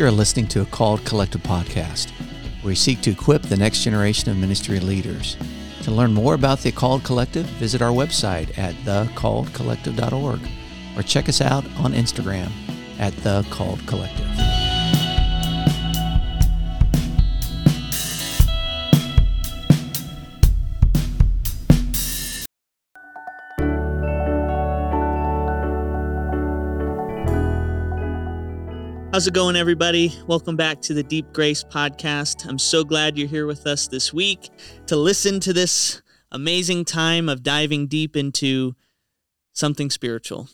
You're listening to a Called Collective podcast, where we seek to equip the next generation of ministry leaders. To learn more about the Called Collective, visit our website at thecalledcollective.org or check us out on Instagram at The Called Collective. How's it going, everybody? Welcome back to the Deep Grace Podcast. I'm so glad you're here with us this week to listen to this amazing time of diving deep into something spiritual.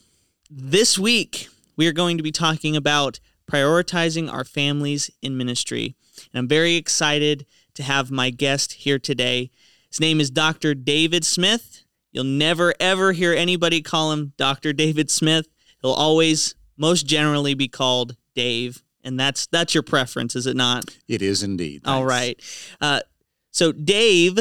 This week, we are going to be talking about prioritizing our families in ministry. And I'm very excited to have my guest here today. His name is Dr. David Smith. You'll never, ever hear anybody call him Dr. David Smith. He'll always, most generally, be called Dave, and that's that's your preference, is it not? It is indeed. All right. Uh, so Dave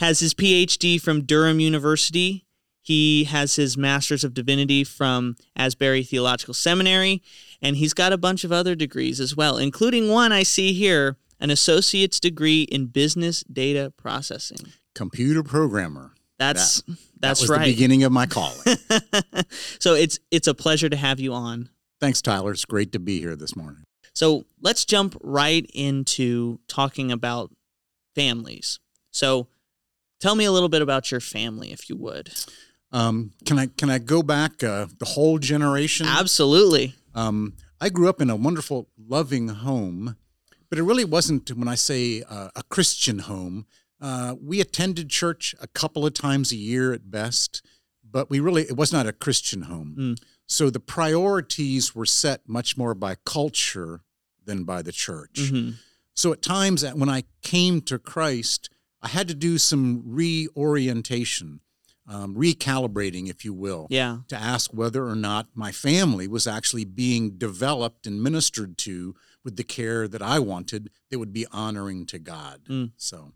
has his PhD from Durham University. He has his Master's of Divinity from Asbury Theological Seminary, and he's got a bunch of other degrees as well, including one I see here, an associate's degree in business data processing. Computer programmer. That's that, that's that was right. The beginning of my calling. so it's it's a pleasure to have you on. Thanks, Tyler. It's great to be here this morning. So let's jump right into talking about families. So tell me a little bit about your family, if you would. Um, can I can I go back uh, the whole generation? Absolutely. Um, I grew up in a wonderful, loving home, but it really wasn't. When I say uh, a Christian home, uh, we attended church a couple of times a year at best, but we really it was not a Christian home. Mm. So the priorities were set much more by culture than by the church. Mm-hmm. So at times when I came to Christ, I had to do some reorientation, um, recalibrating, if you will, Yeah. to ask whether or not my family was actually being developed and ministered to with the care that I wanted that would be honoring to God. Mm. So,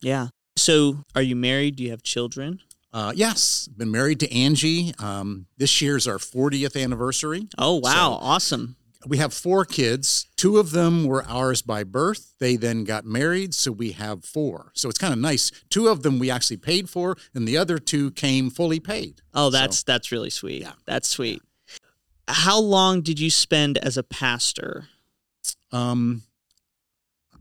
Yeah. So are you married? Do you have children? Uh, yes, been married to Angie. Um, this year's our 40th anniversary. Oh, wow. So- awesome. we have four kids. Two of them were ours by birth. They then got married, so we have four. So it's kind of nice. Two of them we actually paid for, and the other two came fully paid. Oh, So- that's that's really sweet. Yeah. That's sweet. How long did you spend as a pastor? Um,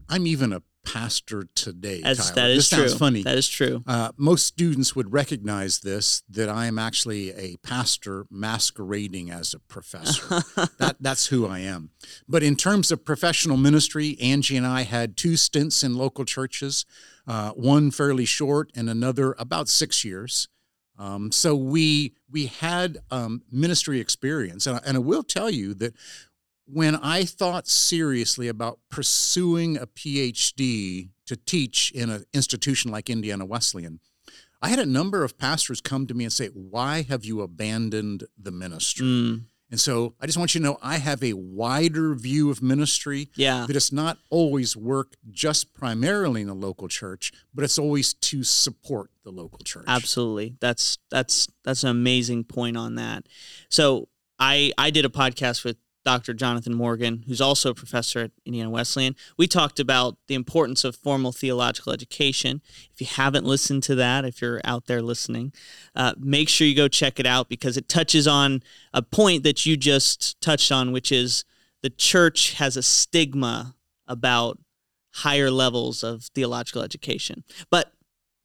I'm even a pastor today. As that is this true. sounds funny. That is true. Uh, most students would recognize this that I am actually a pastor masquerading as a professor. that, that's who I am. But in terms of professional ministry, Angie and I had two stints in local churches, uh, one fairly short and another about six years. Um, so we we had um, ministry experience, and I, and I will tell you that when I thought seriously about pursuing a PhD to teach in an institution like Indiana Wesleyan, I had a number of pastors come to me and say, Why have you abandoned the ministry? Mm, And so I just want you to know I have a wider view of ministry yeah. that it's not always work just primarily in a local church, but it's always to support the local church. Absolutely. That's that's that's an amazing point on that. So I I did a podcast with Dr. Jonathan Morgan, who's also a professor at Indiana Wesleyan. We talked about the importance of formal theological education. If you haven't listened to that, if you're out there listening, uh, make sure you go check it out because it touches on a point that you just touched on, which is the church has a stigma about higher levels of theological education. But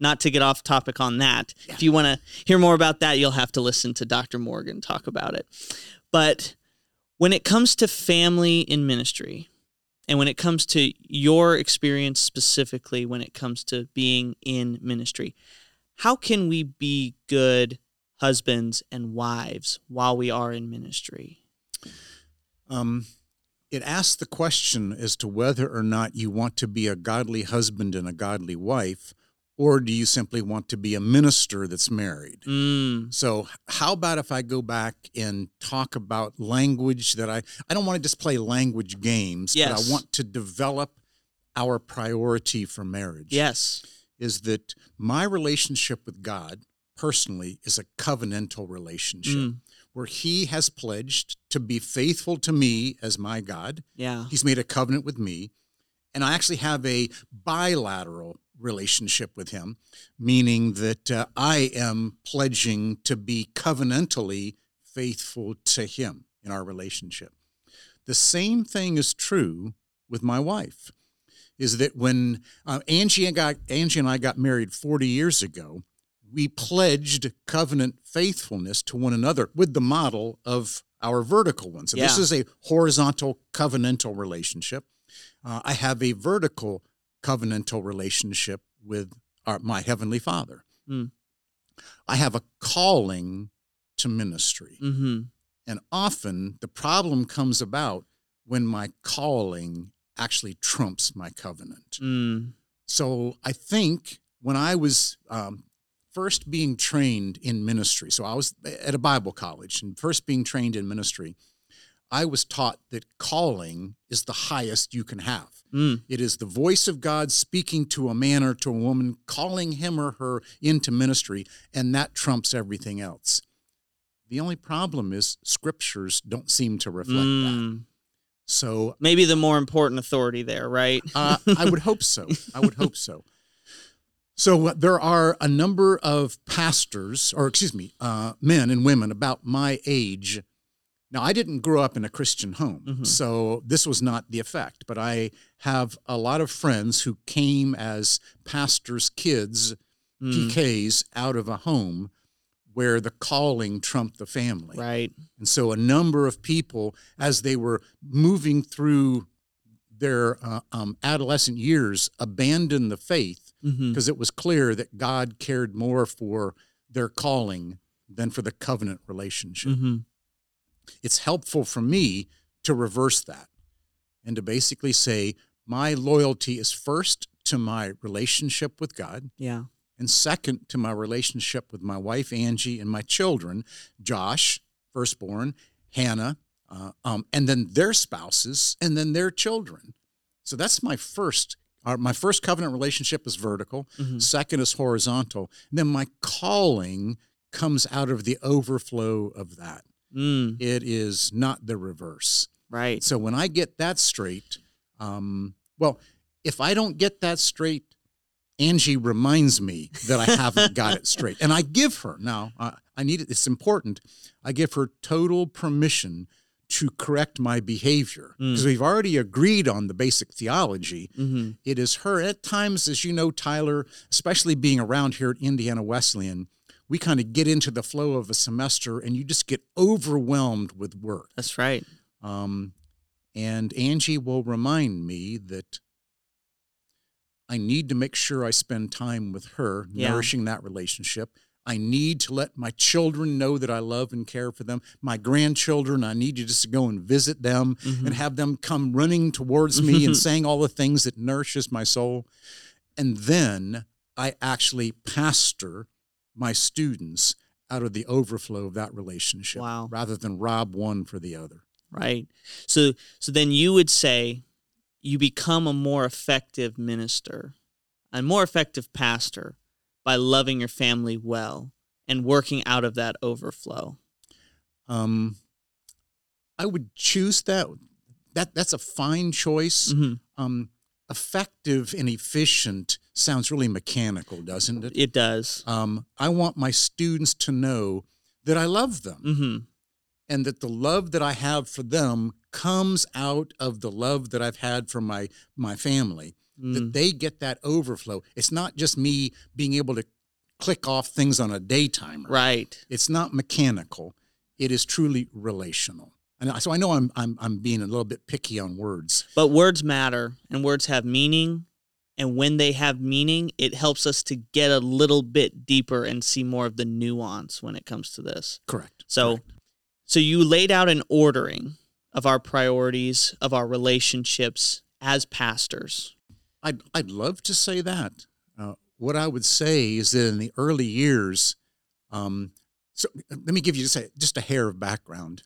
not to get off topic on that. If you want to hear more about that, you'll have to listen to Dr. Morgan talk about it. But when it comes to family in ministry, and when it comes to your experience specifically, when it comes to being in ministry, how can we be good husbands and wives while we are in ministry? Um, it asks the question as to whether or not you want to be a godly husband and a godly wife, or do you simply want to be a minister that's married? Mm, So, how about if I go back and talk about language that I I don't want to just play language games, but Yes. I want to develop our priority for marriage. yes. Is that my relationship with God personally is a covenantal relationship. Mm, where he has pledged to be faithful to me as my God. Yeah. He's made a covenant with me. And I actually have a bilateral relationship with him, meaning that uh, I am pledging to be covenantally faithful to him in our relationship. The same thing is true with my wife. Is that when uh, Angie and got Angie and I got married 40 years ago, we pledged covenant faithfulness to one another with the model of our vertical one. So this is a horizontal covenantal relationship. Uh, I have a vertical covenantal relationship with our, my heavenly Father. Hmm. I have a calling to ministry. Mm-hmm. And often the problem comes about when my calling actually trumps my covenant. Mm. So I think when I was um, first being trained in ministry, so I was at a Bible college and first being trained in ministry, I was taught that calling is the highest you can have. Mm. It is the voice of God speaking to a man or to a woman, calling him or her into ministry, and that trumps everything else. The only problem is scriptures don't seem to reflect that. Mm. So Maybe the more important authority there, right? uh, I would hope so. I would hope so. So uh, there are a number of pastors, or excuse me, uh, men and women about my age. Now, I didn't grow up in a Christian home, Mhm. so this was not the effect. But I have a lot of friends who came as pastors' kids, Mm. PKs, out of a home where the calling trumped the family. Right. And so a number of people, as they were moving through their uh, um, adolescent years, abandoned the faith Mm-hmm. because it was clear that God cared more for their calling than for the covenant relationship. Mm-hmm. It's helpful for me to reverse that and to basically say, my loyalty is first to my relationship with God Yeah. and second to my relationship with my wife Angie and my children, Josh, firstborn, Hannah, uh, um, and then their spouses, and then their children. So that's my first. Uh, my first covenant relationship is vertical. Mhm. Second is horizontal. And then my calling comes out of the overflow of that. Mm. It is not the reverse. Right. So when I get that straight, um, well, if I don't get that straight, Angie reminds me that I haven't got it straight, and I give her now. I I need it. It's important. I give her total permission to correct my behavior Mm. because we've already agreed on the basic theology. Mm-hmm. It is her at times, as you know, Tyler, especially being around here at Indiana Wesleyan. We kind of get into the flow of a semester, and you just get overwhelmed with work. That's right. Um, and Angie will remind me that I need to make sure I spend time with her, Yeah. nourishing that relationship. I need to let my children know that I love and care for them. My grandchildren, I need to just go and visit them Mhm. and have them come running towards me and saying all the things that nourishes my soul. And then I actually pastor my students out of the overflow of that relationship Wow. rather than rob one for the other. Right. So so then you would say you become a more effective minister, a more effective pastor by loving your family well and working out of that overflow. Um, I would choose that. That that's a fine choice. Mhm. Um, effective and efficient sounds really mechanical, doesn't it? It does. Um, I want my students to know that I love them Mhm. and that the love that I have for them comes out of the love that I've had for my my family. Mm. That they get that overflow. It's not just me being able to click off things on a day timer. Right. It's not mechanical. It is truly relational. And so I know I'm I'm I'm being a little bit picky on words. But words matter and words have meaning. And when they have meaning, it helps us to get a little bit deeper and see more of the nuance when it comes to this. Correct. So, Correct. so you laid out an ordering of our priorities, of our relationships as pastors. I'd I'd love to say that. Uh, what I would say is that in the early years, um, so let me give you just a, just a hair of background.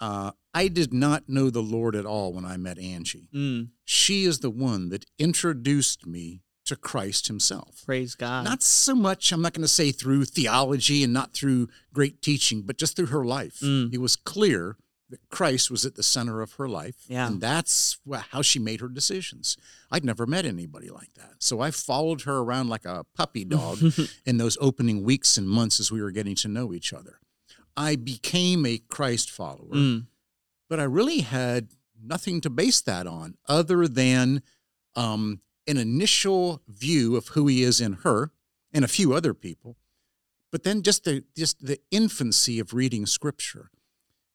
Uh, I did not know the Lord at all when I met Angie. Mm, She is the one that introduced me to Christ himself. Praise God. Not so much, I'm not going to say through theology and not through great teaching, but just through her life. Mm. It was clear that Christ was at the center of her life. Yeah. And that's how she made her decisions. I'd never met anybody like that. So I followed her around like a puppy dog in those opening weeks and months as we were getting to know each other. I became a Christ follower, Mm. but I really had nothing to base that on other than um, an initial view of who he is in her and a few other people, but then just the just the infancy of reading scripture.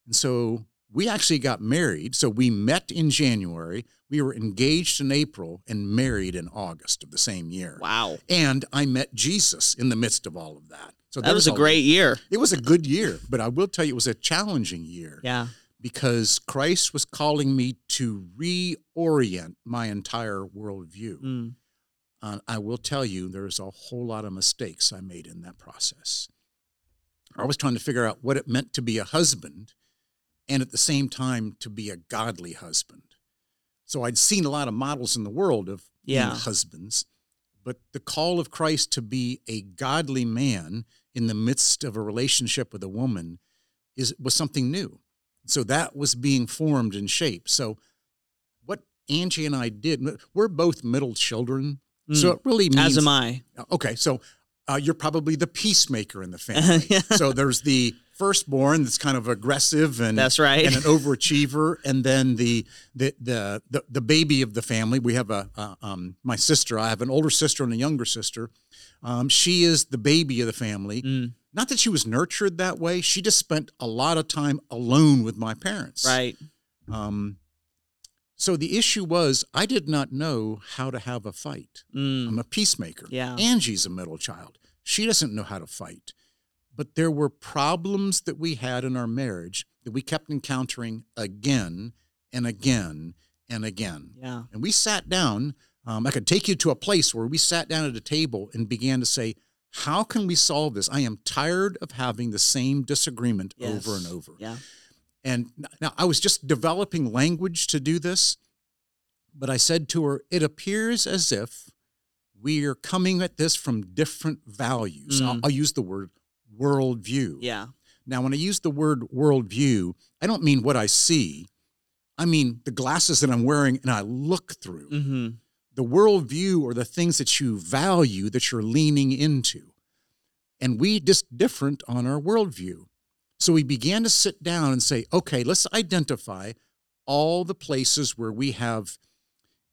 And so we actually got married. So we met in January, we were engaged in April and married in August of the same year. Wow. And I met Jesus in the midst of all of that. So That was a great year. It was a good year, but I will tell you, it was a challenging year Yeah. because Christ was calling me to reorient my entire worldview. Mm. Uh, I will tell you, there's a whole lot of mistakes I made in that process. I was trying to figure out what it meant to be a husband and at the same time to be a godly husband. So I'd seen a lot of models in the world of Yeah. being husbands, but the call of Christ to be a godly man in the midst of a relationship with a woman is was something new. So that was being formed and shaped. So what Angie and I did, we're both middle children. So Mm. it really means As am I. Okay, so uh, you're probably the peacemaker in the family. so there's the firstborn that's kind of aggressive and That's right. and an overachiever, and then the the the the, the baby of the family. We have a uh, um, my sister. I have an older sister and a younger sister. Um, she is the baby of the family. Mm. Not that she was nurtured that way. She just spent a lot of time alone with my parents. Right. Um, so the issue was I did not know how to have a fight. Mm. I'm a peacemaker. Yeah. Angie's a middle child. She doesn't know how to fight. But there were problems that we had in our marriage that we kept encountering again and again and again. Yeah. And we sat down. Um, I could take you to a place where we sat down at a table and began to say, How can we solve this? I am tired of having the same disagreement over and over. Yeah. And now I was just developing language to do this, but I said to her, It appears as if we are coming at this from different values. I'll, Mm. I'll use the word worldview. Yeah. Now, when I use the word worldview, I don't mean what I see, I mean the glasses that I'm wearing and I look through. Mm-hmm. The worldview are the things that you value that you're leaning into. And we just different on our worldview. So we began to sit down and say, okay, let's identify all the places where we have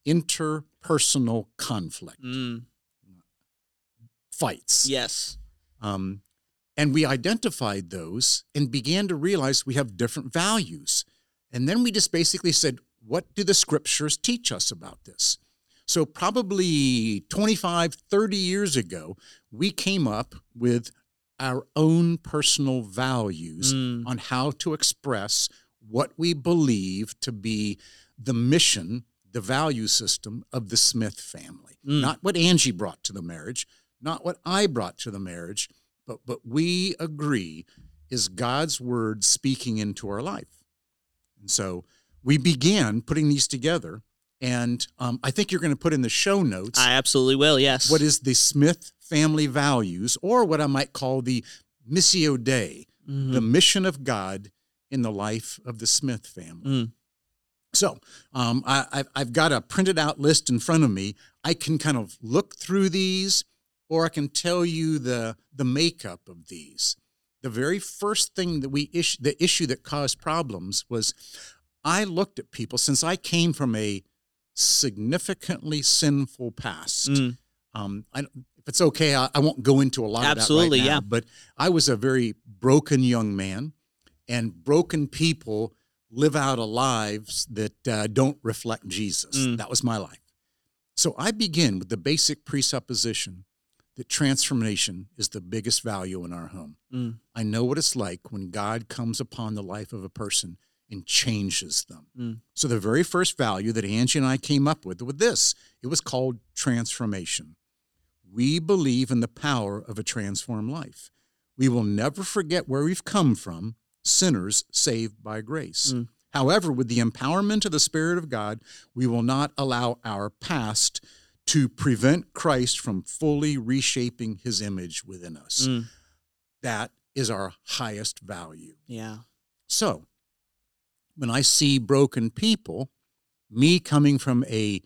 interpersonal conflict, Mm. fights. Yes. Um, and we identified those and began to realize we have different values. And then we just basically said, what do the scriptures teach us about this? So, probably 25, 30 years ago, we came up with our own personal values Mm. on how to express what we believe to be the mission, the value system of the Smith family. Mm. Not what Angie brought to the marriage, not what I brought to the marriage, but what we agree is God's word speaking into our life. And so we began putting these together. And um, I think you're going to put in the show notes I absolutely will. Yes. what is the Smith family values, or what I might call the Missio Dei, Mhm. the mission of God in the life of the Smith family. Mm. So um, I, I've got a printed out list in front of me. I can kind of look through these, or I can tell you the the makeup of these. The very first thing that we issue, the issue that caused problems was, I looked at people since I came from a significantly sinful past. Mm. Um, I, if it's okay, I, I won't go into a lot Absolutely, of that right now, yeah. But I was a very broken young man, and broken people live out a lives that uh, don't reflect Jesus. Mm. That was my life. So I begin with the basic presupposition that transformation is the biggest value in our home. Mm. I know what it's like when God comes upon the life of a person and changes them. Mm. So the very first value that Angie and I came up with with this, it was called transformation. We believe in the power of a transformed life. We will never forget where we've come from, sinners saved by grace. Mm. However, with the empowerment of the Spirit of God, we will not allow our past to prevent Christ from fully reshaping his image within us. Mm. That is our highest value. Yeah. So, when I see broken people, me coming from a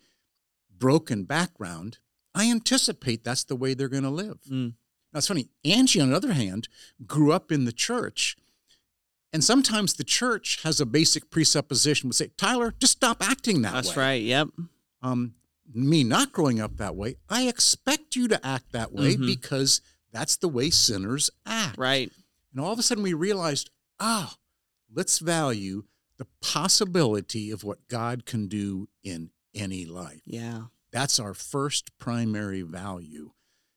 broken background, I anticipate that's the way they're going to live. Mm. Now, it's funny. Angie, on the other hand, grew up in the church. And sometimes the church has a basic presupposition would say, Tyler, just stop acting that That's way. That's right. Yep. Um, me not growing up that way, I expect you to act that way Mhm. because that's the way sinners act. Right. And all of a sudden we realized, oh, let's value the possibility of what God can do in any life. Yeah. That's our first primary value.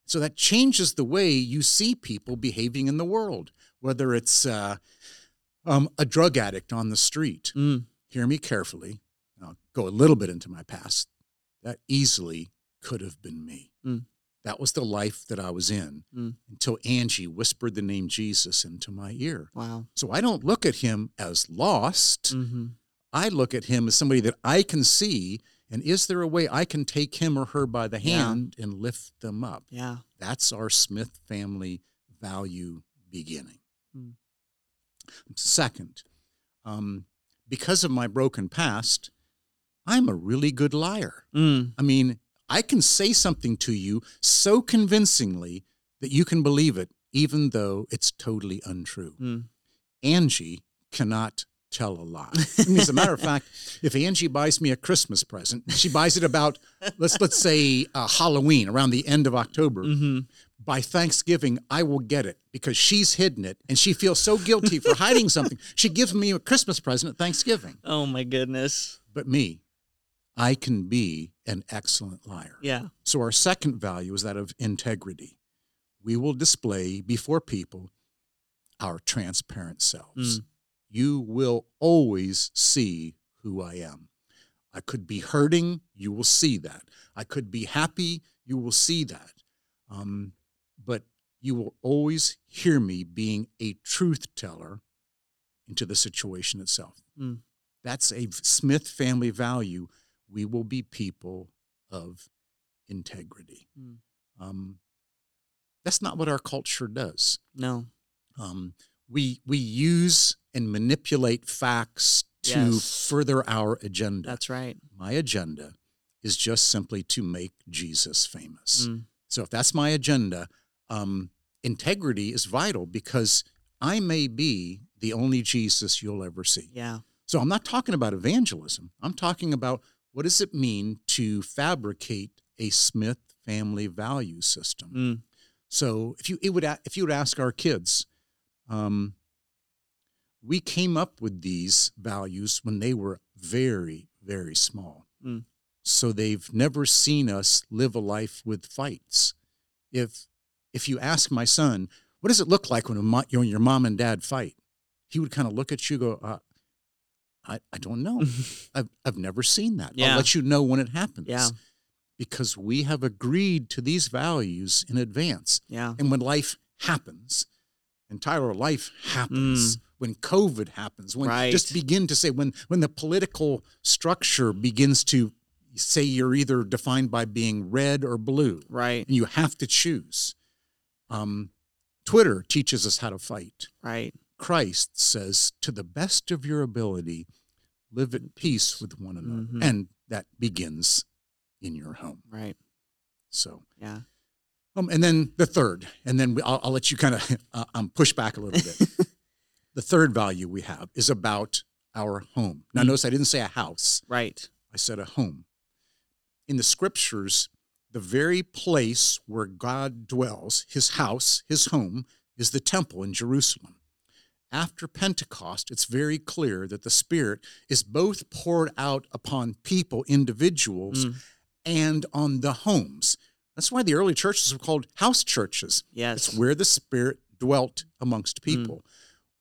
So that changes the way you see people behaving in the world, whether it's uh, um, a drug addict on the street. Mm. Hear me carefully. I'll go a little bit into my past. That easily could have been me. Mm. That was the life that I was in Mm. until Angie whispered the name Jesus into my ear. Wow. So I don't look at him as lost. hmm I look at him as somebody that I can see. And is there a way I can take him or her by the Yeah. hand and lift them up? Yeah. That's our Smith family value beginning. Hmm. Second, um, because of my broken past, I'm a really good liar. Mm. I mean, I can say something to you so convincingly that you can believe it, even though it's totally untrue. Mm. Angie cannot tell a lie. I mean, as a matter of fact, if Angie buys me a Christmas present, she buys it about let's let's say uh, Halloween around the end of October. hmm By Thanksgiving, I will get it because she's hidden it, and she feels so guilty for hiding something. She gives me a Christmas present at Thanksgiving, Oh my goodness. but me, I can be an excellent liar. Yeah. So our second value is that of integrity. We will display before people our transparent selves. Mm. You will always see who I am. I could be hurting, you will see that. I could be happy, you will see that. Um, but you will always hear me being a truth teller into the situation itself. Mm. That's a Smith family value. We will be people of integrity. Mm. Um, that's not what our culture does. No. Um, we we use and manipulate facts to Yes. further our agenda. That's right. my agenda is just simply to make Jesus famous. Mm. So if that's my agenda, um, integrity is vital because I may be the only Jesus you'll ever see. Yeah. So I'm not talking about evangelism. I'm talking about what does it mean to fabricate a Smith family value system. Mm. So if you it would if you would ask our kids, um, we came up with these values when they were very very small. Mm. So they've never seen us live a life with fights. If if you ask my son, what does it look like when, a mo- when your mom and dad fight? He would kind of look at you, go, uh, I I don't know. I've I've never seen that. Yeah. I'll let you know when it happens. Yeah. Because we have agreed to these values in advance. Yeah. And when life happens, and Tyler, life happens, when COVID happens, when Mm. Right. just begin to say when when the political structure begins to say you're either defined by being red or blue, Right. and you have to choose. Um, Twitter teaches us how to fight. Right. Christ says, to the best of your ability, live at peace with one another. Mhm. And that begins in your home. Right. So, Yeah. um, and then the third, and then we, I'll, I'll let you kind of uh, um, push back a little bit. the third value we have is about our home. Now, Mm. notice I didn't say a house, Right. I said a home. In the scriptures, the very place where God dwells, his house, his home, is the temple in Jerusalem. After Pentecost, it's very clear that the Spirit is both poured out upon people, individuals, Mm. and on the homes. That's why the early churches were called house churches. Yes. It's where the Spirit dwelt amongst people.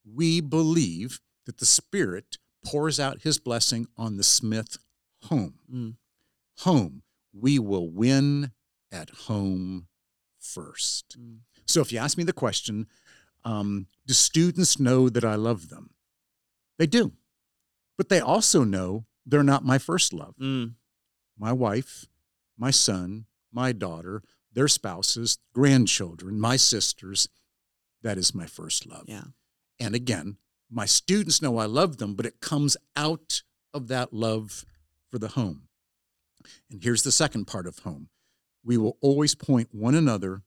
We believe that the Spirit pours out his blessing on the Smith home. Mm. Home. We will win at home first. Mm. So if you ask me the question, um, do students know that I love them? They do. But they also know they're not my first love. Mm. My wife, my son, my daughter, their spouses, grandchildren, my sisters. That is my first love. Yeah. And again, my students know I love them, but it comes out of that love for the home. And here's the second part of home we will always point one another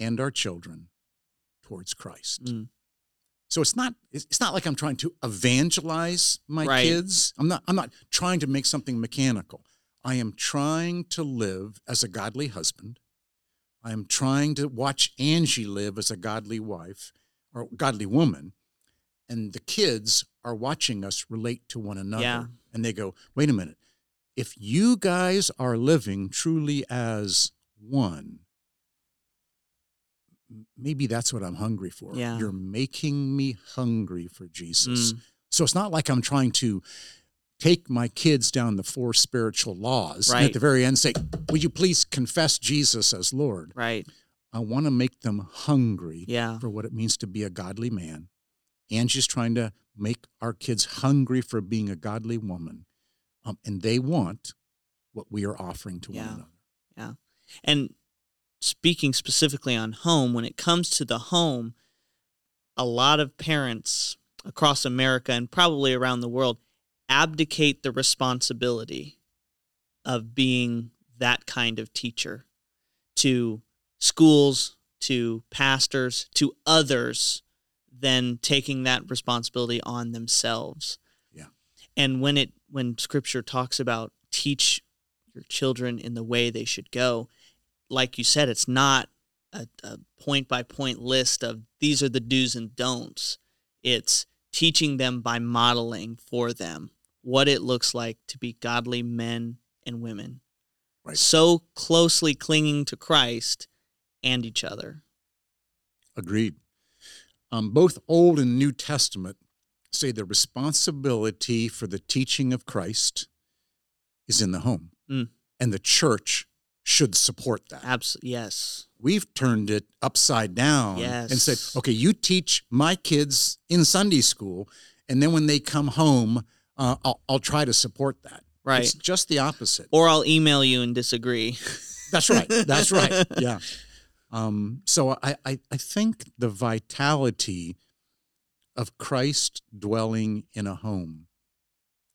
and our children towards Christ. Mm. So it's not it's not like I'm trying to evangelize my Right. kids. I'm not I'm not trying to make something mechanical. I am trying to live as a godly husband. I am trying to watch Angie live as a godly wife or godly woman. And the kids are watching us relate to one another. Yeah. And they go, wait a minute. If you guys are living truly as one, maybe that's what I'm hungry for. Yeah. You're making me hungry for Jesus. Mm. So it's not like I'm trying to take my kids down the four spiritual laws and at the very end say, Would you please confess Jesus as Lord? Right. I want to make them hungry Yeah. for what it means to be a godly man. Angie's trying to make our kids hungry for being a godly woman. Um, and they want what we are offering to Yeah. one another. Yeah. And speaking specifically on home, when it comes to the home, a lot of parents across America and probably around the world abdicate the responsibility of being that kind of teacher to schools, to pastors, to others, than taking that responsibility on themselves. Yeah. And when it when scripture talks about teach your children in the way they should go, like you said, it's not a, a point by point list of these are the do's and don'ts. It's teaching them by modeling for them what it looks like to be godly men and women. Right. So closely clinging to Christ and each other. Agreed. Um, both Old and New Testament say the responsibility for the teaching of Christ is in the home, Mm. and the church should support that. Abs- yes. We've turned it upside down and said, okay, you teach my kids in Sunday school, and then when they come home, uh, I'll, I'll try to support that. Right. It's just the opposite. or I'll email you and disagree. That's right. That's right. Yeah. Um, so I, I, I think the vitality of Christ dwelling in a home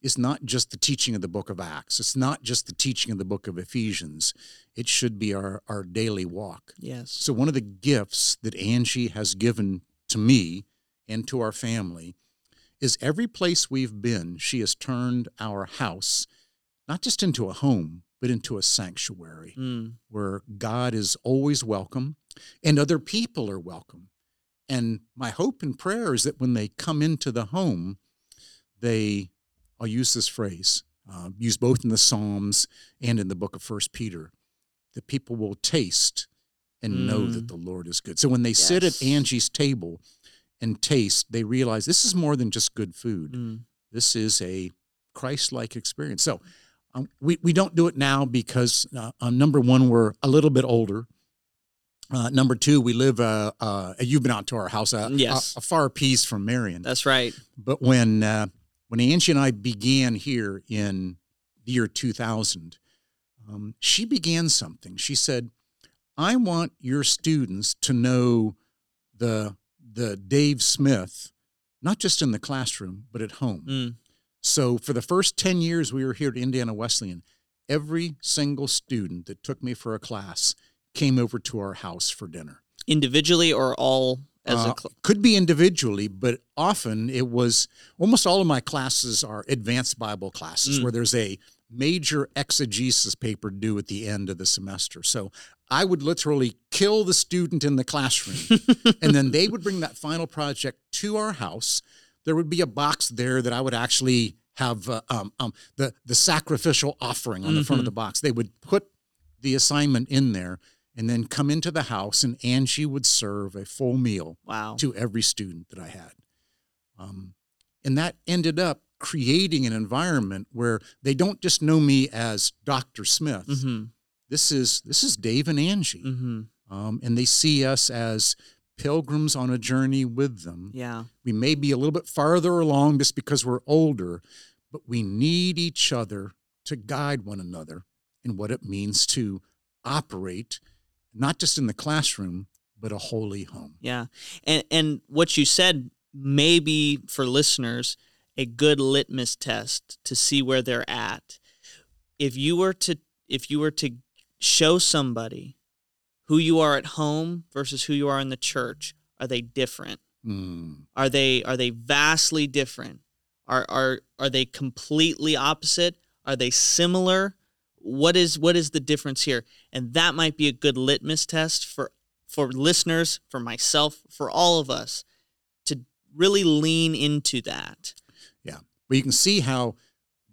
is not just the teaching of the book of Acts. It's not just the teaching of the book of Ephesians. It should be our, our daily walk. Yes. So one of the gifts that Angie has given to me and to our family is every place we've been, she has turned our house not just into a home, but into a sanctuary Mm. where God is always welcome and other people are welcome. And my hope and prayer is that when they come into the home, they, I'll use this phrase, uh, used both in the Psalms and in the book of First Peter, that people will taste and know Mm. that the Lord is good. So when they sit at Angie's table and taste, they realize this is more than just good food Mm. this is a Christ-like experience. So um, we we don't do it now because uh, uh, number one, we're a little bit older. Uh, number two, we live. Uh, uh, you've been out to our house, uh, Yes. a, a far piece from Marion. That's right. But when uh, when Angie and I began here in the year 2000, um, she began something. She said, "I want your students to know the the Dave Smith, not just in the classroom but at home." Mm. So for the first 10 years we were here at Indiana Wesleyan, every single student that took me for a class came over to our house for dinner. Individually or all as Uh, a cl- could be individually, but often it was almost all of my classes are advanced Bible classes Mm. where there's a major exegesis paper due at the end of the semester. So I would literally kill the student in the classroom and then they would bring that final project to our house. There would be a box there that I would actually have uh, um, um, the the sacrificial offering on the front of Mhm. the box. They would put the assignment in there and then come into the house, and Angie would serve a full meal wow. to every student that I had. Um, and that ended up creating an environment where they don't just know me as Dr. Smith. Mhm. This is this is Dave and Angie, Mhm. um, and they see us as pilgrims on a journey with them. Yeah. We may be a little bit farther along just because we're older, but we need each other to guide one another in what it means to operate not just in the classroom, but a holy home. Yeah. And and what you said may be for listeners a good litmus test to see where they're at. If you were to if you were to show somebody who you are at home versus who you are in the church, are they different? Mm. Are they are they vastly different? Are are are they completely opposite? Are they similar? What is what is the difference here? And that might be a good litmus test for for listeners, for myself, for all of us to really lean into that. Yeah. But you can see how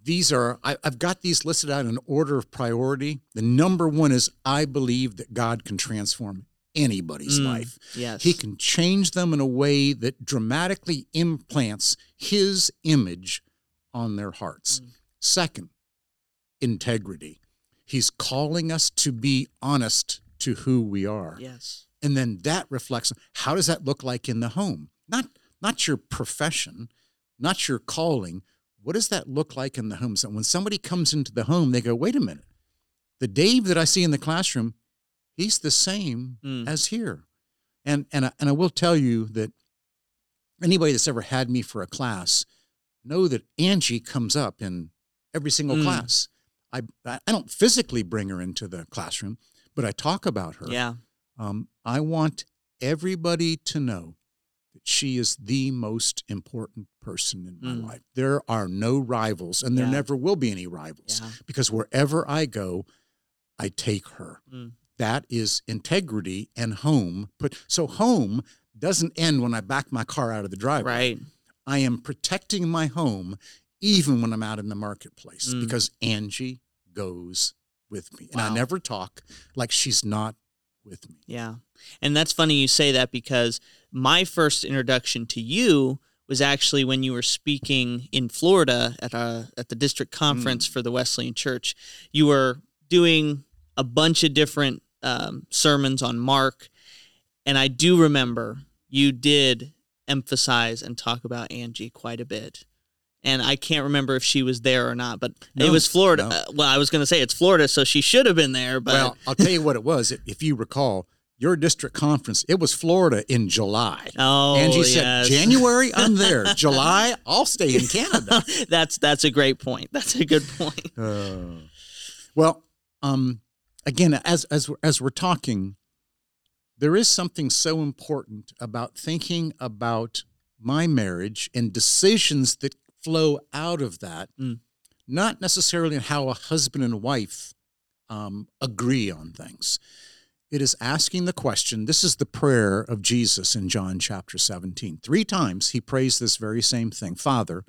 these are, I, have got these listed out in order of priority. The number one is I believe that God can transform anybody's Mm, life. Yes. He can change them in a way that dramatically implants his image on their hearts. Mm. Second, integrity. He's calling us to be honest to who we are. Yes. And then that reflects how does that look like in the home? Not not your profession, not your calling. What does that look like in the home? So when somebody comes into the home, they go, wait a minute. The Dave that I see in the classroom, he's the same Mm. as here. And and I, and I will tell you that anybody that's ever had me for a class know that Angie comes up in every single Mm. class. I I don't physically bring her into the classroom, but I talk about her. Yeah. Um, I want everybody to know that she is the most important person in my Mm. life. There are no rivals, and there Yeah. never will be any rivals Yeah. because wherever I go, I take her. Mm. That is integrity and home. But so home doesn't end when I back my car out of the driveway. Right. I am protecting my home even when I'm out in the marketplace Mm. because Angie goes with me. And I never talk like she's not with me. Yeah. And that's funny you say that because my first introduction to you was actually when you were speaking in Florida at a at the district conference for the Wesleyan Church. You were doing a bunch of different um, sermons on Mark, and I do remember you did emphasize and talk about Angie quite a bit. And I can't remember if she was there or not, but it was Florida. no. Uh, well, I was going to say it's Florida, so she should have been there. But well, I'll tell you what it was. If- If you recall, your district conference, it was Florida in July. oh, Angie yes. said, January, I'm there. July, I'll stay in Canada. that's that's a great point. That's a good point. Uh, well, um, again, as as we're- as we're talking, there is something so important about thinking about my marriage and decisions that flow out of that, Mm. not necessarily in how a husband and wife um, agree on things. It is asking the question. This is the prayer of Jesus in John chapter 17. Three times he prays this very same thing Father,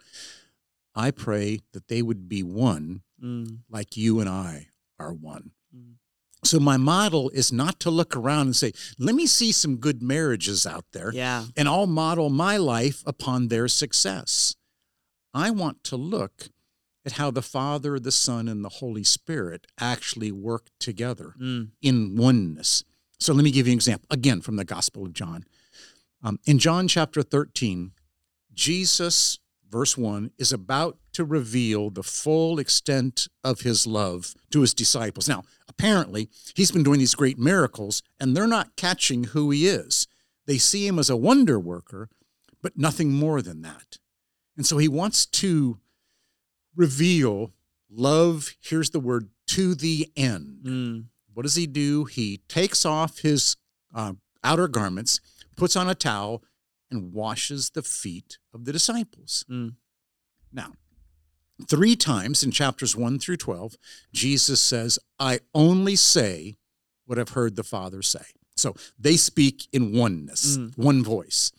I pray that they would be one Mm, like you and I are one. Mm. So my model is not to look around and say, let me see some good marriages out there yeah. and I'll model my life upon their success. I want to look at how the Father, the Son, and the Holy Spirit actually work together Mm, in oneness. So let me give you an example again from the Gospel of John. Um, in John chapter 13, Jesus, verse 1, is about to reveal the full extent of his love to his disciples. Now, apparently, he's been doing these great miracles, and they're not catching who he is. They see him as a wonder worker, but nothing more than that. And so he wants to reveal love, here's the word, to the end mm, what does he do? He takes off his uh, outer garments, puts on a towel, and washes the feet of the disciples. Mm. Now, three times in chapters 1 through 12, Jesus says, I only say what I've heard the Father say. So they speak in oneness, Mm. one voice.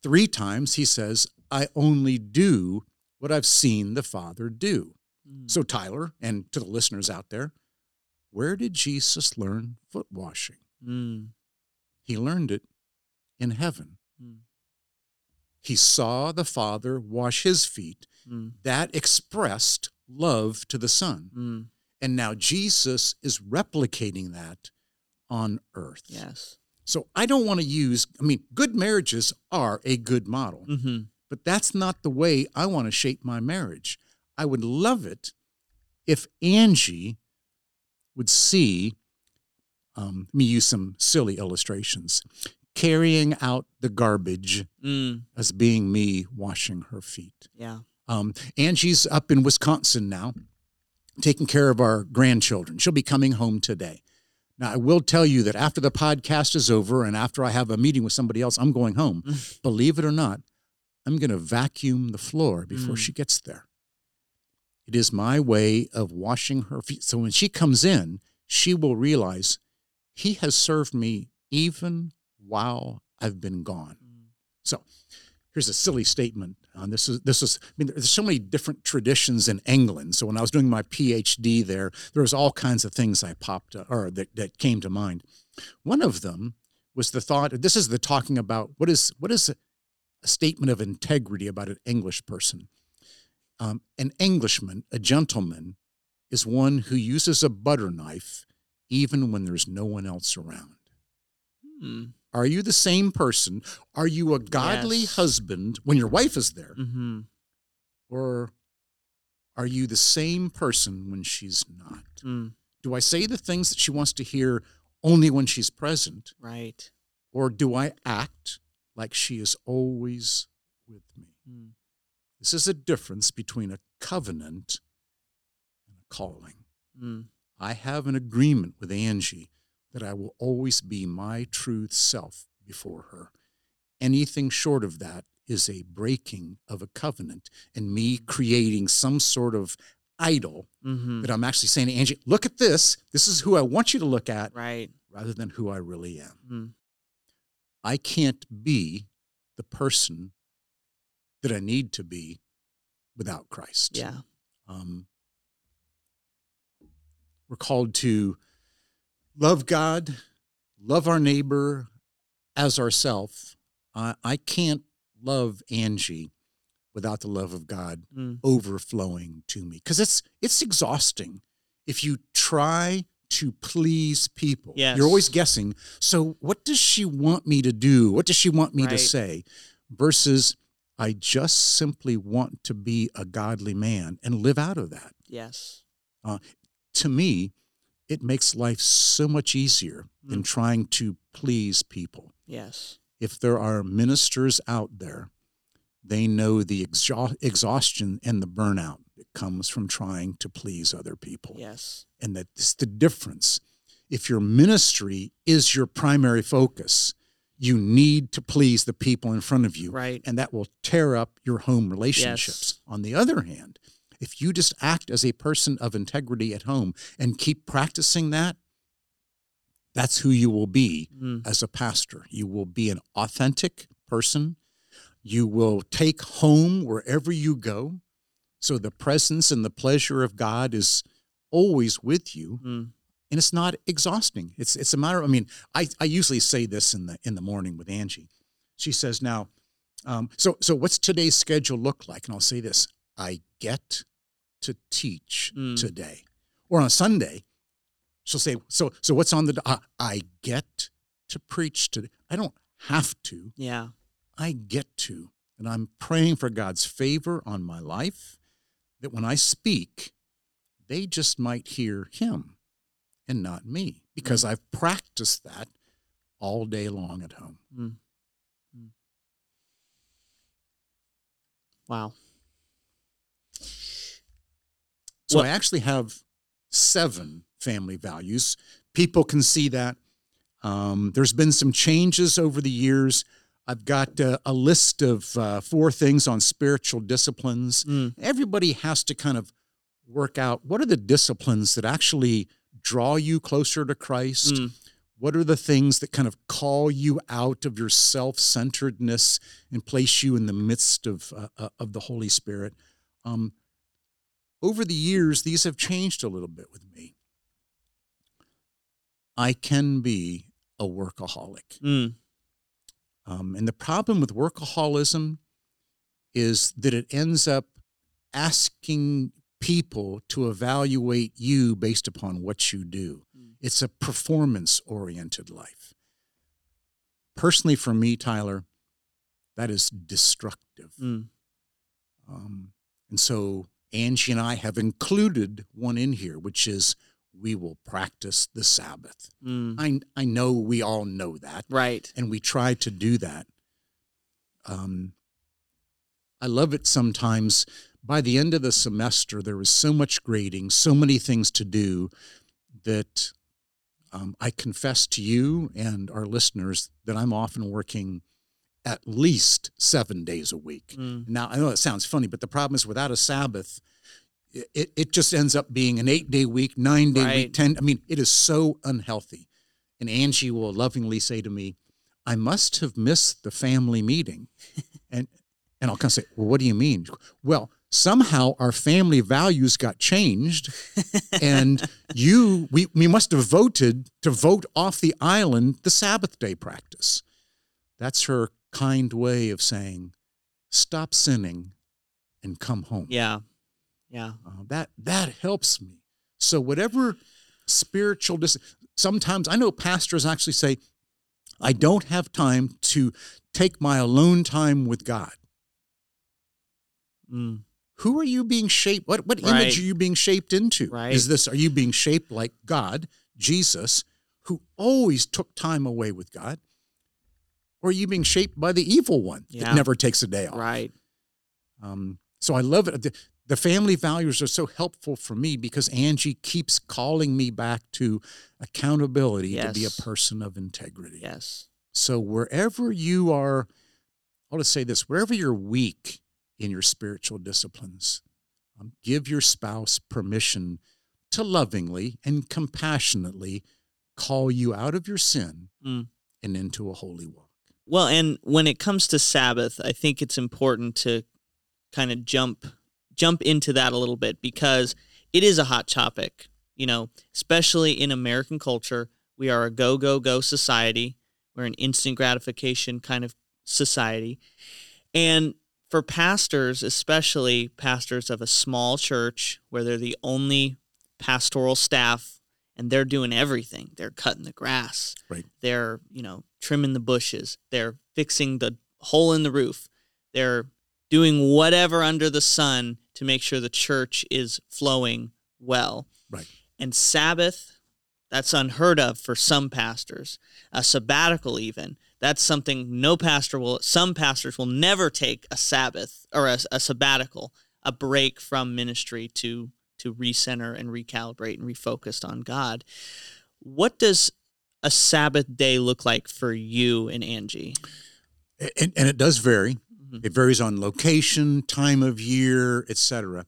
Three times he says, I only do what I've seen the Father do. mm. So, Tyler, and to the listeners out there, where did Jesus learn foot washing? Mm, He learned it in heaven. Mm. He saw the Father wash his feet. mm, That expressed love to the Son. mm. And now Jesus is replicating that on earth. Yes. So I don't want to use, I mean, good marriages are a good model, hmm but that's not the way I want to shape my marriage. I would love it if Angie would see um, me use some silly illustrations carrying out the garbage Mm, as being me washing her feet. yeah. Um, Angie's up in Wisconsin now, taking care of our grandchildren. She'll be coming home today. Now, I will tell you that after the podcast is over and after I have a meeting with somebody else, I'm going home. Believe it or not, I'm going to vacuum the floor before Mm. she gets there. It is my way of washing her feet. So when she comes in, she will realize he has served me even while I've been gone. So here's a silly statement. Um, this is this is. I mean, there's so many different traditions in England. So when I was doing my PhD there, there was all kinds of things I popped or that, that came to mind. One of them was the thought. This is the talking about what is what is a, statement of integrity about an English person. Um, an Englishman, a gentleman, is one who uses a butter knife even when there's no one else around. Mm, Are you the same person? Are you a godly Yes. husband when your wife is there? hmm Or are you the same person when she's not? Mm, Do I say the things that she wants to hear only when she's present? right. Or do I act like she is always with me? Mm, This is a difference between a covenant and a calling. mm, I have an agreement with Angie that I will always be my true self before her. Anything short of that is a breaking of a covenant and me creating some sort of idol hmm that I'm actually saying to Angie, look at this. This is who I want you to look at Right. rather than who I really am. Mm, I can't be the person that I need to be without Christ. yeah. Um, we're called to love God, love our neighbor as ourself. I I can't love Angie without the love of God Mm, overflowing to me because it's it's exhausting if you try to please people. Yes. You're always guessing. So what does she want me to do? What does she want me to say? Versus I just simply want to be a godly man and live out of that. yes. To me, it makes life so much easier than Mm. trying to please people. Yes. If there are ministers out there, they know the exha- exhaustion and the burnout that comes from trying to please other people. Yes. And that's the difference. If your ministry is your primary focus, you need to please the people in front of you Right. and that will tear up your home relationships. On the other hand, if you just act as a person of integrity at home and keep practicing that, that's who you will be Mm, as a pastor. You will be an authentic person. You will take home wherever you go. So the presence and the pleasure of God is always with you mm, and it's not exhausting. It's it's a matter. Of, I mean, I, I usually say this in the in the morning with Angie. She says, "Now, um, so so what's today's schedule look like?" And I'll say this: I get to teach Mm. today, or on Sunday, she'll say, "So so what's on the? Uh, I get to preach today. I don't have to. yeah. I get to, and I'm praying for God's favor on my life. That when I speak, they just might hear Him and not me because I've practiced that all day long at home. Mm. Mm. Wow. So What- I actually have seven family values. People can see that. Um, there's been some changes over the years. I've got uh, a list of uh, four things on spiritual disciplines. Mm, Everybody has to kind of work out what are the disciplines that actually draw you closer to Christ? mm, What are the things that kind of call you out of your self centeredness and place you in the midst of, uh, uh, of the Holy Spirit? Um, over the years, these have changed a little bit with me. I can be a workaholic. mm, Um, and the problem with workaholism is that it ends up asking people to evaluate you based upon what you do. Mm. It's a performance oriented life. Personally, for me, Tyler, that is destructive. mm, Um, and so Angie and I have included one in here, which is we will practice the Sabbath. Mm. I, I know we all know that, Right. and we try to do that. Um, I love it sometimes. By the end of the semester, there was so much grading, so many things to do that um, I confess to you and our listeners that I'm often working at least seven days a week. Mm. Now, I know that sounds funny, but the problem is without a Sabbath, it, it just ends up being an eight day week, nine day Right. week, 10. I mean, it is so unhealthy. And Angie will lovingly say to me, I must have missed the family meeting. and and I'll kind of say, Well, what do you mean? Well, somehow our family values got changed and you we, we must have voted to vote off the island the Sabbath day practice. That's her kind way of saying, stop sinning and come home. Yeah. Yeah. Uh, that that helps me. So whatever spiritual dis- sometimes I know pastors actually say, I don't have time to take my alone time with God. Mm. Who are you being shaped? What what Right. image are you being shaped into? Right. Is this are you being shaped like God, Jesus, who always took time away with God? Or are you being shaped by the evil one Yeah. that never takes a day off? Right. Um, so I love it. The, family values are so helpful for me because Angie keeps calling me back to accountability to be a person of integrity. Yes. So wherever you are, I'll just say this: wherever you're weak in your spiritual disciplines, um, give your spouse permission to lovingly and compassionately call you out of your sin Mm. and into a holy walk. Well, and when it comes to Sabbath, I think it's important to kind of jump jump into that a little bit because it is a hot topic, you know, especially in American culture. We are a go go go society. We're an instant gratification kind of society. And for pastors, especially pastors of a small church where they're the only pastoral staff and they're doing everything. They're cutting the grass. Right. They're, you know, trimming the bushes. They're fixing the hole in the roof. They're doing whatever under the sun to make sure the church is flowing well. Right. And Sabbath, that's unheard of for some pastors. A sabbatical, even, that's something no pastor will, some pastors will never take a Sabbath or a, a sabbatical, a break from ministry to to recenter and recalibrate and refocus on God. What does a Sabbath day look like for you and Angie? and, and it does vary. Mhm. It varies on location, time of year, etc.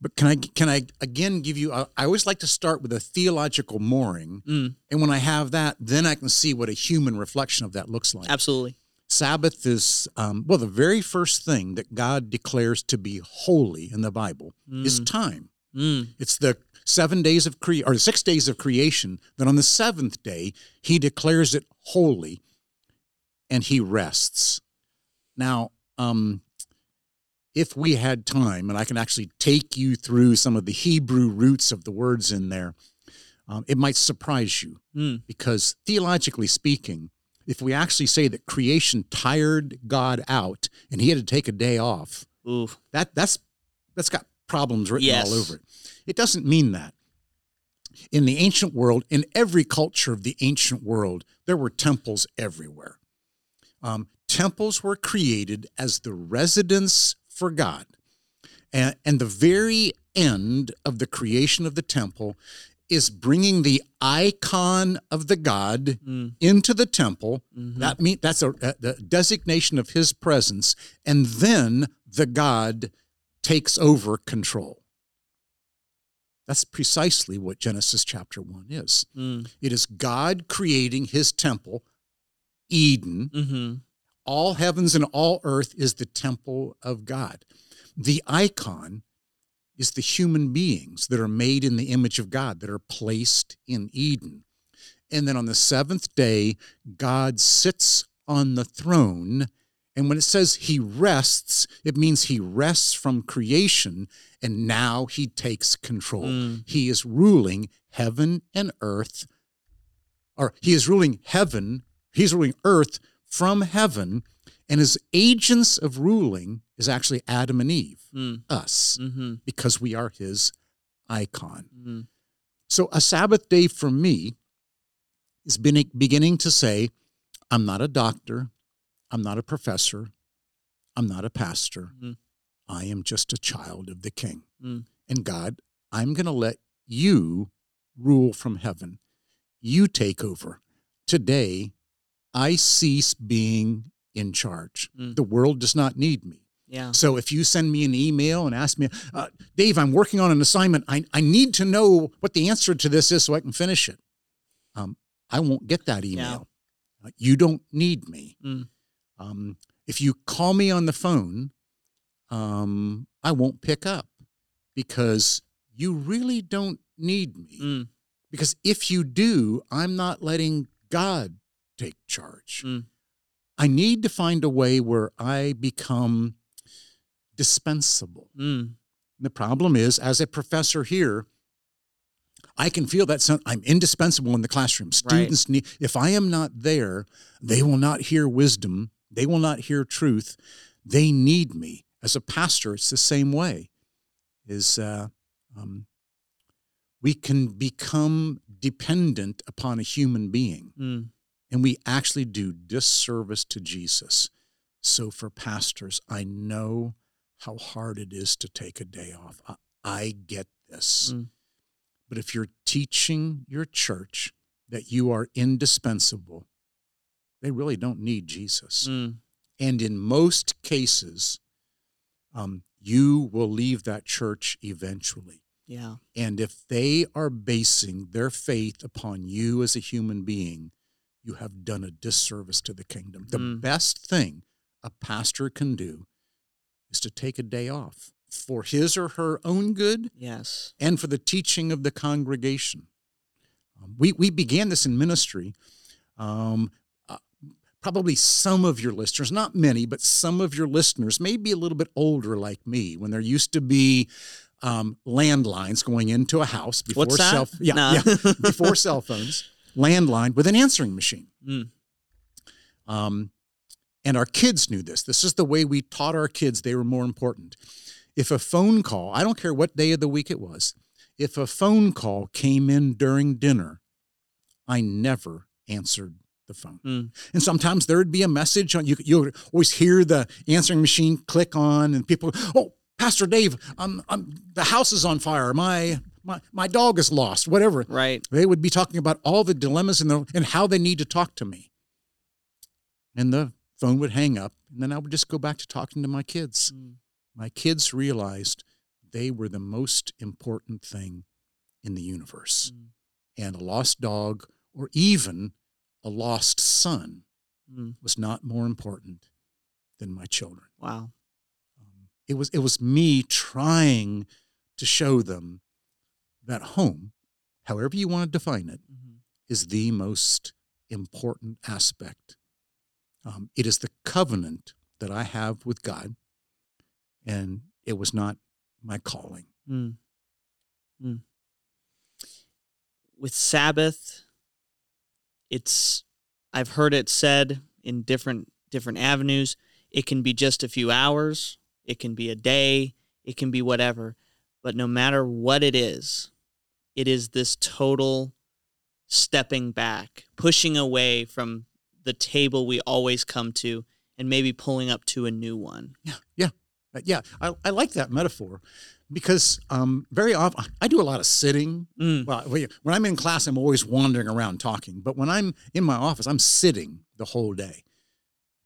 But can I can I again give you? I I always like to start with a theological mooring, Mm, and when I have that, then I can see what a human reflection of that looks like. absolutely. Sabbath is um, well, the very first thing that God declares to be holy in the Bible is Mm, time. mm, It's the seven days of cre or six days of creation. Then on the seventh day, he declares it holy, and he rests. Now, um, if we had time, and I can actually take you through some of the Hebrew roots of the words in there, um, it might surprise you mm, because theologically speaking, if we actually say that creation tired God out and he had to take a day off, ooh, that that's that's got problems written Yes. all over it. It doesn't mean that. In the ancient world, in every culture of the ancient world, there were temples everywhere. Um, temples were created as the residence for God. And, and the very end of the creation of the temple is bringing the icon of the God mm, into the temple. mhm. That mean that's a, a, designation of his presence, and then the God takes over control. That's precisely what Genesis chapter one is. mm, It is God creating his temple, Eden. mhm, All heavens and all earth is the temple of God. The icon is the human beings that are made in the image of God, that are placed in Eden. And then on the seventh day, God sits on the throne. And when it says he rests, it means he rests from creation and now he takes control. Mm. He is ruling heaven and earth, or he is ruling heaven, he's ruling earth from heaven. And his agents of ruling is actually Adam and Eve, mm, us, mhm, because we are his icon. mhm. So a Sabbath day for me is been, beginning to say, I'm not a doctor, I'm not a professor, I'm not a pastor. Mm. I am just a child of the King. Mm. And God, I'm going to let you rule from heaven. You take over. Today, I cease being in charge. Mm. The world does not need me. Yeah. So if you send me an email and ask me, uh, Dave, I'm working on an assignment. I, I need to know what the answer to this is so I can finish it. Um, I won't get that email. Uh, you don't need me. Mm. Um, if you call me on the phone, um, I won't pick up because you really don't need me. Mm. Because if you do, I'm not letting God take charge. Mm. I need to find a way where I become dispensable. Mm. The problem is, as a professor here, I can feel that some, I'm indispensable in the classroom. Students need, if I am not there, they will not hear wisdom. They will not hear truth. They need me. As a pastor, it's the same way. Is uh, um, we can become dependent upon a human being, Mm. And we actually do disservice to Jesus. So for pastors, I know how hard it is to take a day off. I, I get this. Mm. But if you're teaching your church that you are indispensable, they really don't need Jesus. Mm. And in most cases, um, you will leave that church eventually. Yeah. And if they are basing their faith upon you as a human being, you have done a disservice to the kingdom. The Mm. best thing a pastor can do is to take a day off for his or her own good Yes. and for the teaching of the congregation. Um, we, we began this in ministry. Um, uh, probably some of your listeners, not many, but some of your listeners may be a little bit older like me when there used to be um, landlines going into a house before cell yeah, No. yeah, before cell phones, landline with an answering machine. Mm. Um, and our kids knew this. This is the way we taught our kids they were more important. If a phone call, I don't care what day of the week it was, if a phone call came in during dinner, I never answered the phone. Mm. And sometimes there would be a message on you. You always hear the answering machine click on, and people, oh, Pastor Dave, um, um, the house is on fire. My my my dog is lost. Whatever. Right. They would be talking about all the dilemmas and the, and how they need to talk to me. And the phone would hang up, and then I would just go back to talking to my kids. Mm. My kids realized they were the most important thing in the universe. Mm. And a lost dog or even a lost son Mm. was not more important than my children. Wow. Um, it was it was me trying to show them that home, however you want to define it, Mhm. is the most important aspect. Um, it is the covenant that I have with God, and it was not my calling. Mm. Mm. With Sabbath, it's I've heard it said in different different avenues. It can be just a few hours, it can be a day, it can be whatever. But no matter what it is, it is this total stepping back, pushing away from the table we always come to and maybe pulling up to a new one. Uh, yeah, yeah. I, I like that metaphor because um, very often I do a lot of sitting. Mm. Well, when when I'm in class, I'm always wandering around talking, but when I'm in my office, I'm sitting the whole day.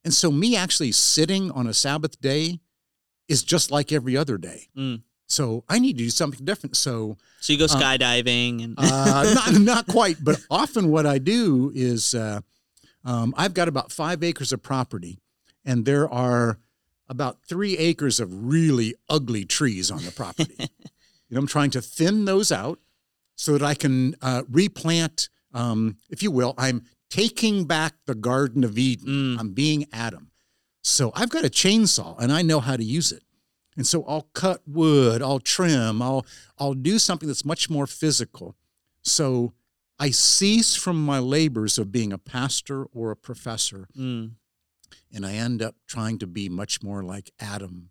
And so, me actually sitting on a Sabbath day is just like every other day. Mm. So, I need to do something different. So, So you go Uh, skydiving and uh, not, not quite, but often what I do is uh, um, I've got about five acres of property, and there are about three acres of really ugly trees on the property. you know, I'm trying to thin those out so that I can uh, replant, um, if you will. I'm taking back the Garden of Eden. Mm. I'm being Adam. So I've got a chainsaw and I know how to use it. And so I'll cut wood, I'll trim, I'll I'll do something that's much more physical. So I cease from my labors of being a pastor or a professor, Mm. and I end up trying to be much more like Adam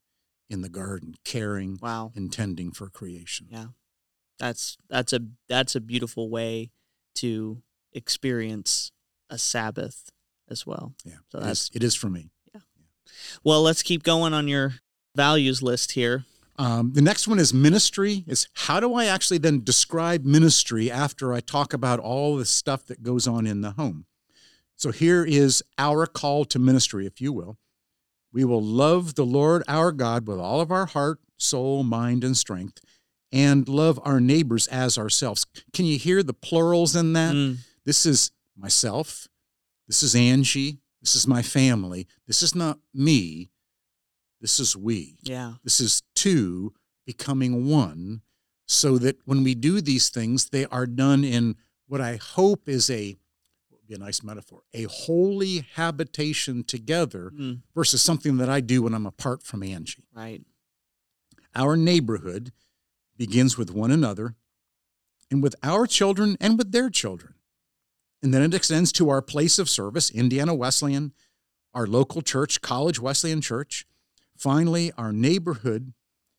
in the garden, caring Wow. and tending for creation. Yeah. That's that's a that's a beautiful way to experience a Sabbath as well. Yeah, So that's is- it is for me. Yeah. Well. Let's keep going on your values list here. Um, the next one is ministry. Is how do I actually then describe ministry after I talk about all the stuff that goes on in the home? So here is our call to ministry, if you will. We will love the Lord our God with all of our heart, soul, mind, and strength, and love our neighbors as ourselves. Can you hear the plurals in that? Mm, This is myself. This is Angie. This is my family. This is not me. This is we. yeah. This is two becoming one, so that when we do these things, they are done in what I hope is a would be a nice metaphor, a holy habitation together Mm, versus something that I do when I'm apart from Angie. right. Our neighborhood begins with one another and with our children and with their children. And then it extends to our place of service, Indiana Wesleyan, our local church, College Wesleyan Church. Finally, our neighborhood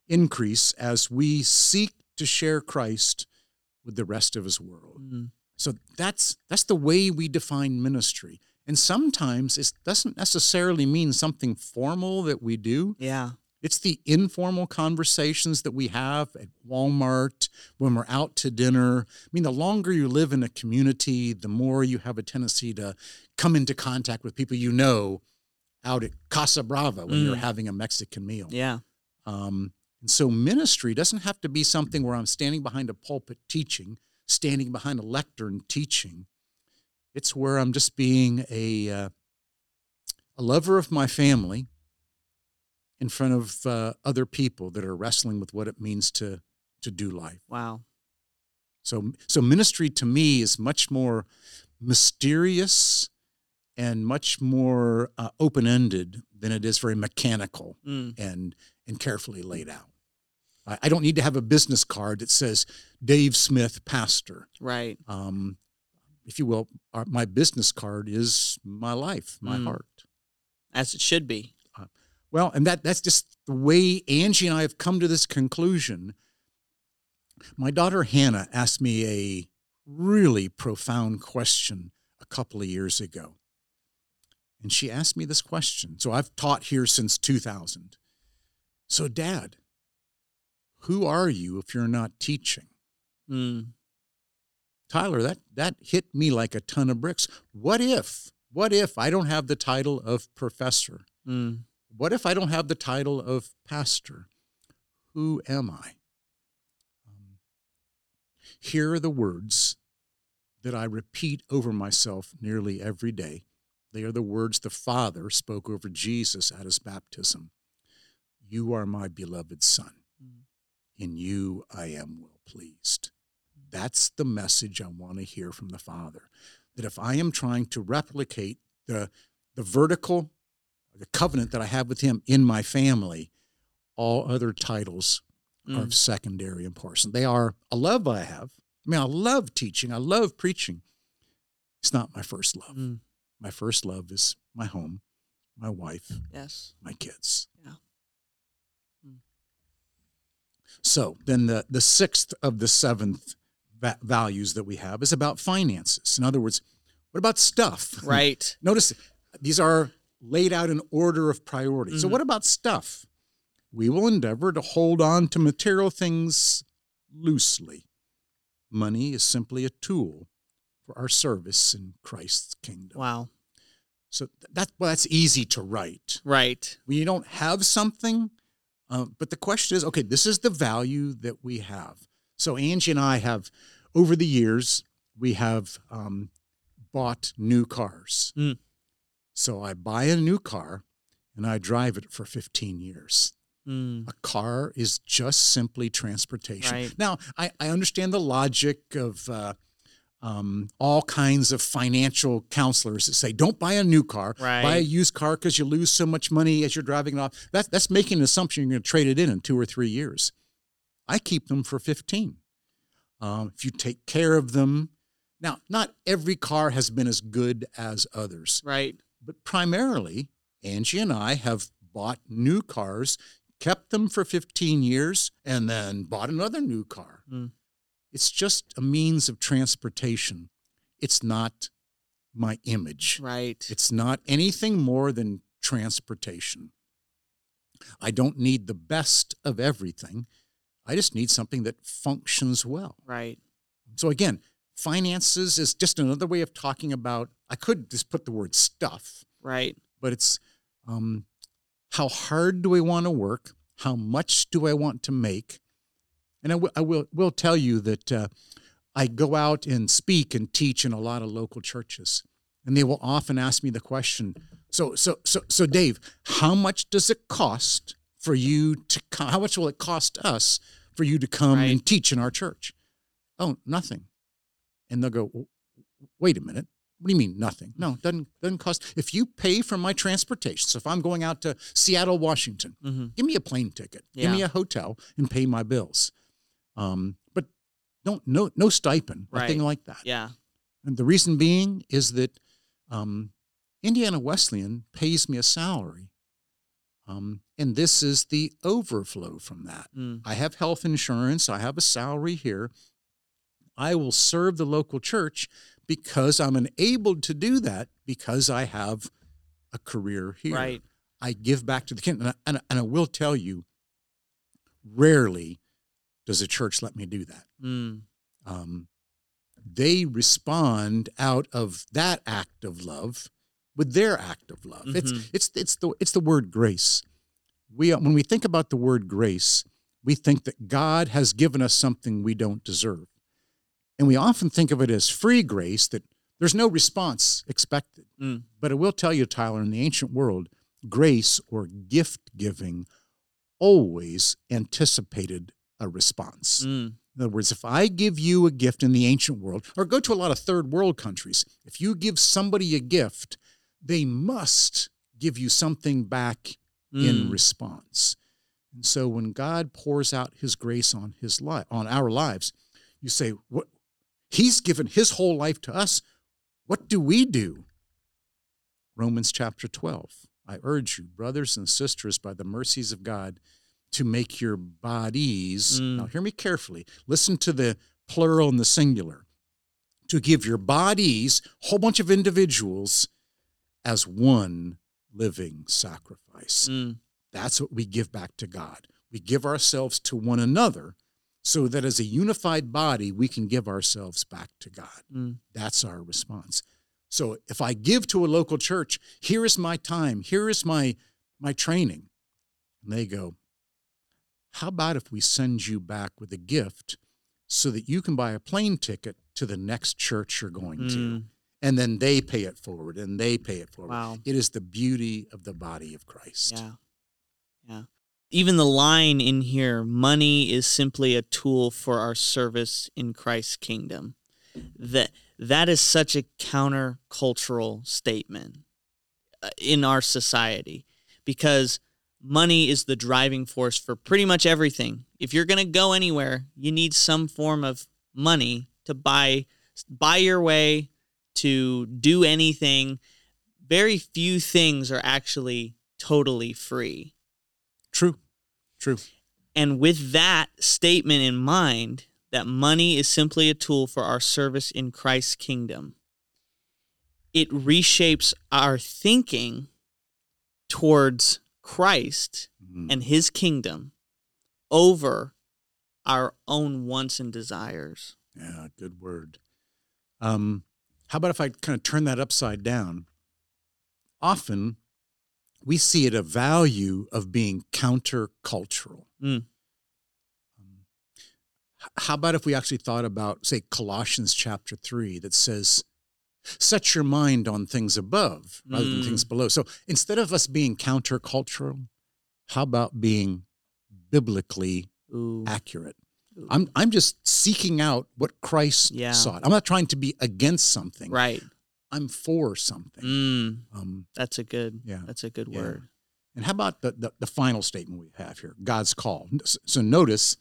increase as we seek to share Christ with the rest of his world. Mm, So that's that's the way we define ministry. And sometimes it doesn't necessarily mean something formal that we do. yeah. It's the informal conversations that we have at Walmart when we're out to dinner. I mean, the longer you live in a community, the more you have a tendency to come into contact with people you know out at Casa Brava when you're Mm. having a Mexican meal. Yeah. Um, and so ministry doesn't have to be something where I'm standing behind a pulpit teaching, standing behind a lectern teaching. It's where I'm just being a uh, a lover of my family in front of uh, other people that are wrestling with what it means to to do life. Wow. So so ministry to me is much more mysterious and much more uh, open ended than it is very mechanical Mm, and and carefully laid out. I, I don't need to have a business card that says Dave Smith, pastor. right. Um, if you will, our, my business card is my life, my Mm. heart. As it should be. Well, and that that's just the way Angie and I have come to this conclusion. My daughter Hannah asked me a really profound question a couple of years ago. And she asked me this question. So I've taught here since 2000. So, Dad, who are you if you're not teaching? Mm, Tyler, that, that hit me like a ton of bricks. What if, what if I don't have the title of professor? mm, What if I don't have the title of pastor? Who am I? Um, here are the words that I repeat over myself nearly every day. They are the words the Father spoke over Jesus at his baptism You are my beloved Son. Mm. In you I am well pleased. That's the message I want to hear from the Father. That if I am trying to replicate the, the vertical the covenant that I have with him in my family, all other titles are mm, of secondary importance. They are a love I have. I mean, I love teaching, I love preaching. It's not my first love. mm. My first love is my home, my wife, Yes. my kids. Yeah. Hmm. So then the, the sixth of the seventh va- values that we have is about finances. In other words, what about stuff? Right. Notice these are laid out in order of priority. So, Mhm. what about stuff? We will endeavor to hold on to material things loosely. Money is simply a tool for our service in Christ's kingdom. Wow. So that well, that's easy to write. Right. When you don't have something, uh, but the question is, okay, this is the value that we have. So Angie and I have, over the years, we have um, bought new cars. Mm. So I buy a new car and I drive it for 15 years. Mm, A car is just simply transportation. Right. Now, I, I understand the logic of uh, um, all kinds of financial counselors that say, don't buy a new car, buy a used car because you lose so much money as you're driving it off. That's, that's making an assumption you're going to trade it in in two or three years. I keep them for 15. Um, if you take care of them. Now, not every car has been as good as others right. but primarily Angie and I have bought new cars, kept them for 15 years, and then bought another new car. Mm. It's just a means of transportation. It's not my image. Right. It's not anything more than transportation. I don't need the best of everything. I just need something that functions well. right. So again, finances is just another way of talking about. I could just put the word stuff, Right. but it's um, how hard do I want to work? How much do I want to make? And I will will will tell you that uh, I go out and speak and teach in a lot of local churches, and they will often ask me the question. So so so so Dave, how much does it cost for you to? co- How much will it cost us for you to come Right. and teach in our church? Oh, nothing. And they'll go, wait a minute. What do you mean nothing? No, it doesn't doesn't cost. If you pay for my transportation, so if I'm going out to Seattle, Washington, hmm give me a plane ticket, give me a hotel, and pay my bills. Um, but don't no no stipend, nothing Right. like that. Yeah. And the reason being is that um, Indiana Wesleyan pays me a salary, um, and this is the overflow from that. Mm. I have health insurance. I have a salary here. I will serve the local church because I'm enabled to do that because I have a career here. Right. I give back to the kingdom. And and, I- and I will tell you, rarely does a church let me do that. Mm. Um, they respond out of that act of love with their act of love. It's Mhm. it's it's the it's the word grace. We when we think about the word grace, we think that God has given us something we don't deserve, and we often think of it as free grace that there's no response expected. Mm. But I will tell you, Tyler, in the ancient world, grace or gift giving always anticipated a response. Mm. In other words, if I give you a gift in the ancient world, or go to a lot of third world countries, if you give somebody a gift, they must give you something back in Mm. response. And so when God pours out his grace on his life on our lives, you say, What he's given his whole life to us. What do we do? Romans chapter 12. I urge you, brothers and sisters, by the mercies of God, to make your bodies, Mm. now hear me carefully, listen to the plural and the singular, to give your bodies, a whole bunch of individuals, as one living sacrifice. Mm. That's what we give back to God. We give ourselves to one another so that as a unified body, we can give ourselves back to God. Mm. That's our response. So if I give to a local church, here is my time, here is my my training. And they go, how about if we send you back with a gift so that you can buy a plane ticket to the next church you're going to? Mm. And then they pay it forward and they pay it forward. Wow. It is the beauty of the body of Christ. Yeah. Yeah. Even the line in here, money is simply a tool for our service in Christ's kingdom. That that is such a countercultural statement uh, in our society because money is the driving force for pretty much everything. If you're going to go anywhere, you need some form of money to buy buy your way to do anything. Very few things are actually totally free. True. True. And with that statement in mind, that money is simply a tool for our service in Christ's kingdom, it reshapes our thinking towards Christ Mhm. and his kingdom over our own wants and desires. Yeah, good word. Um, how about if I kind of turn that upside down? Often we see it a value of being countercultural. Mm. Um, how about if we actually thought about, say, Colossians chapter 3 that says, set your mind on things above rather than Mm. things below. So instead of us being countercultural, how about being biblically Ooh. accurate? Ooh. I'm I'm just seeking out what Christ Yeah. sought. I'm not trying to be against something. right. I'm for something. Mm, Um, that's a good. Yeah. That's a good Yeah. word. and how about the, the the final statement we have here? God's call. So notice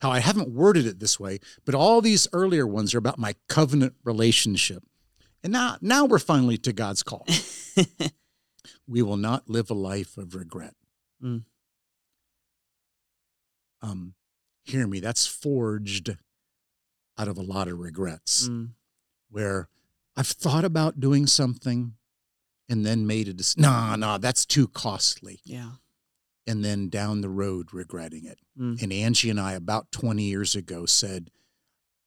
how I haven't worded it this way, but all these earlier ones are about my covenant relationship. And now now we're finally to God's call. we will not live a life of regret. Mm. Um, hear me, that's forged out of a lot of regrets Mm. where I've thought about doing something and then made a decision. Nah, nah, that's too costly. Yeah. And then down the road regretting it. Mm. And Angie and I, about 20 years ago, said,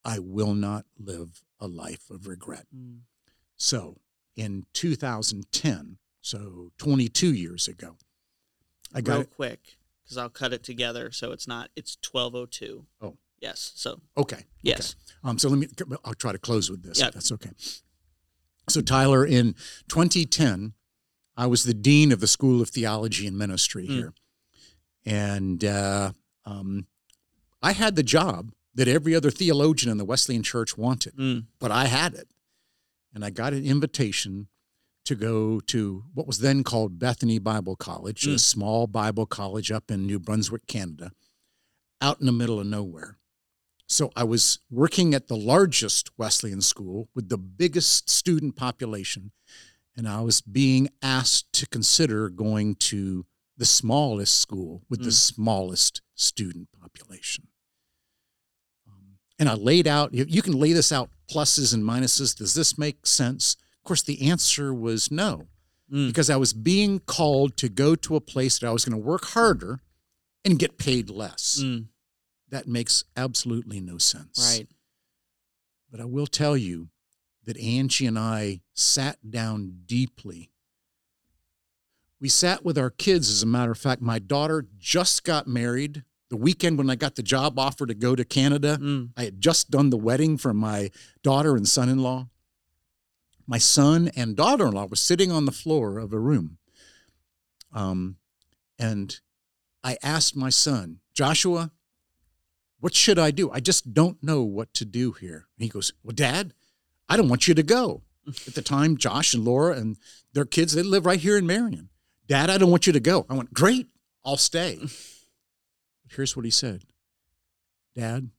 I will not live a life of regret. Mm. So in 2010, so 22 years ago, I got Real it. quick, because I'll cut it together so it's not. It's twelve oh two. Yes. So Okay. yes. Um, so let me, I'll try to close with this. Yeah. If that's okay. So, Tyler, in 2010, I was the dean of the School of Theology and Ministry Mm. here. And uh, um, I had the job that every other theologian in the Wesleyan church wanted, Mm. but I had it. And I got an invitation to go to what was then called Bethany Bible College, a Mm. small Bible college up in New Brunswick, Canada, out in the middle of nowhere. So I was working at the largest Wesleyan school with the biggest student population, and I was being asked to consider going to the smallest school with the Mm. smallest student population. And I laid out, you you can lay this out pluses and minuses. Does this make sense? Of course, the answer was no, Mm. because I was being called to go to a place that I was going to work harder and get paid less. Mm. That makes absolutely no sense. Right. But I will tell you that Angie and I sat down deeply. We sat with our kids, as a matter of fact. My daughter just got married the weekend when I got the job offer to go to Canada. Mm. I had just done the wedding for my daughter and son in law. My son and daughter in law were sitting on the floor of a room. Um, and I asked my son, Joshua, what should I do? I just don't know what to do here. And he goes, Well, Dad, I don't want you to go. At the time, Josh and Laura and their kids, they live right here in Marion. Dad, I don't want you to go. I went, Great, I'll stay. Here's what he said Dad,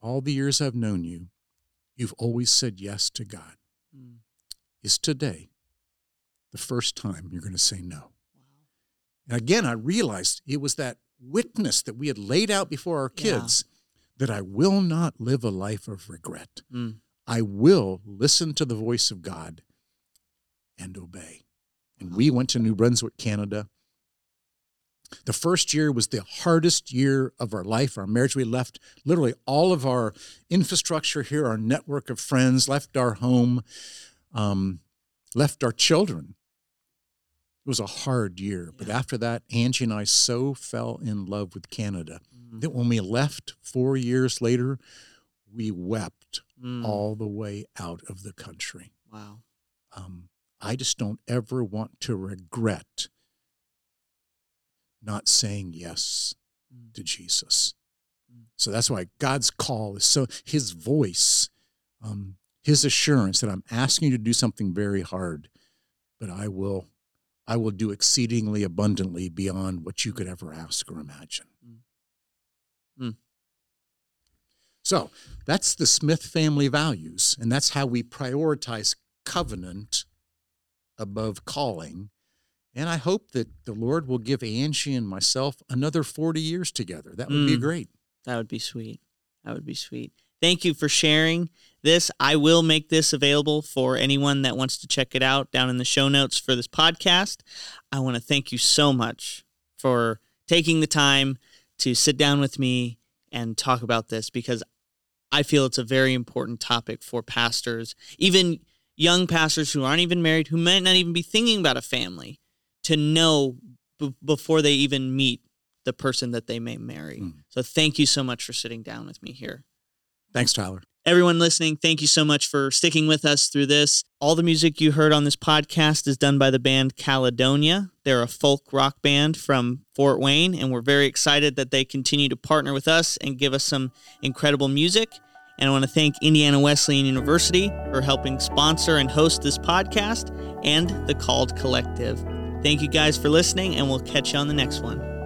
all the years I've known you, you've always said yes to God. Mm. Is today the first time you're going to say no? And again, I realized it was that witness that we had laid out before our Yeah. kids that I will not live a life of regret. Mm. I will listen to the voice of God and obey. And we went to New Brunswick, Canada. The first year was the hardest year of our life, our marriage. We left literally all of our infrastructure here, our network of friends, left our home, um, left our children. It was a hard year. But after that, Angie and I so fell in love with Canada Mm. that when we left four years later, we wept Mm. all the way out of the country. Wow. Um, I just don't ever want to regret not saying yes Mm. to Jesus. Mm. So that's why God's call is so, his voice, um, his assurance that I'm asking you to do something very hard, but I will. I will do exceedingly abundantly beyond what you could ever ask or imagine. Mm. Mm. So that's the Smith family values, and that's how we prioritize covenant above calling. And I hope that the Lord will give Angie and myself another 40 years together. That would be Mm. great. That would be sweet. That would be sweet. Thank you for sharing this. I will make this available for anyone that wants to check it out down in the show notes for this podcast. I want to thank you so much for taking the time to sit down with me and talk about this because I feel it's a very important topic for pastors, even young pastors who aren't even married, who might not even be thinking about a family, to know b- before they even meet the person that they may marry. Mm. So thank you so much for sitting down with me here. Thanks, Tyler. Everyone listening, thank you so much for sticking with us through this. All the music you heard on this podcast is done by the band Caledonia. They're a folk rock band from Fort Wayne, and we're very excited that they continue to partner with us and give us some incredible music. And I want to thank Indiana Wesleyan University for helping sponsor and host this podcast and the Called Collective. Thank you guys for listening, and we'll catch you on the next one.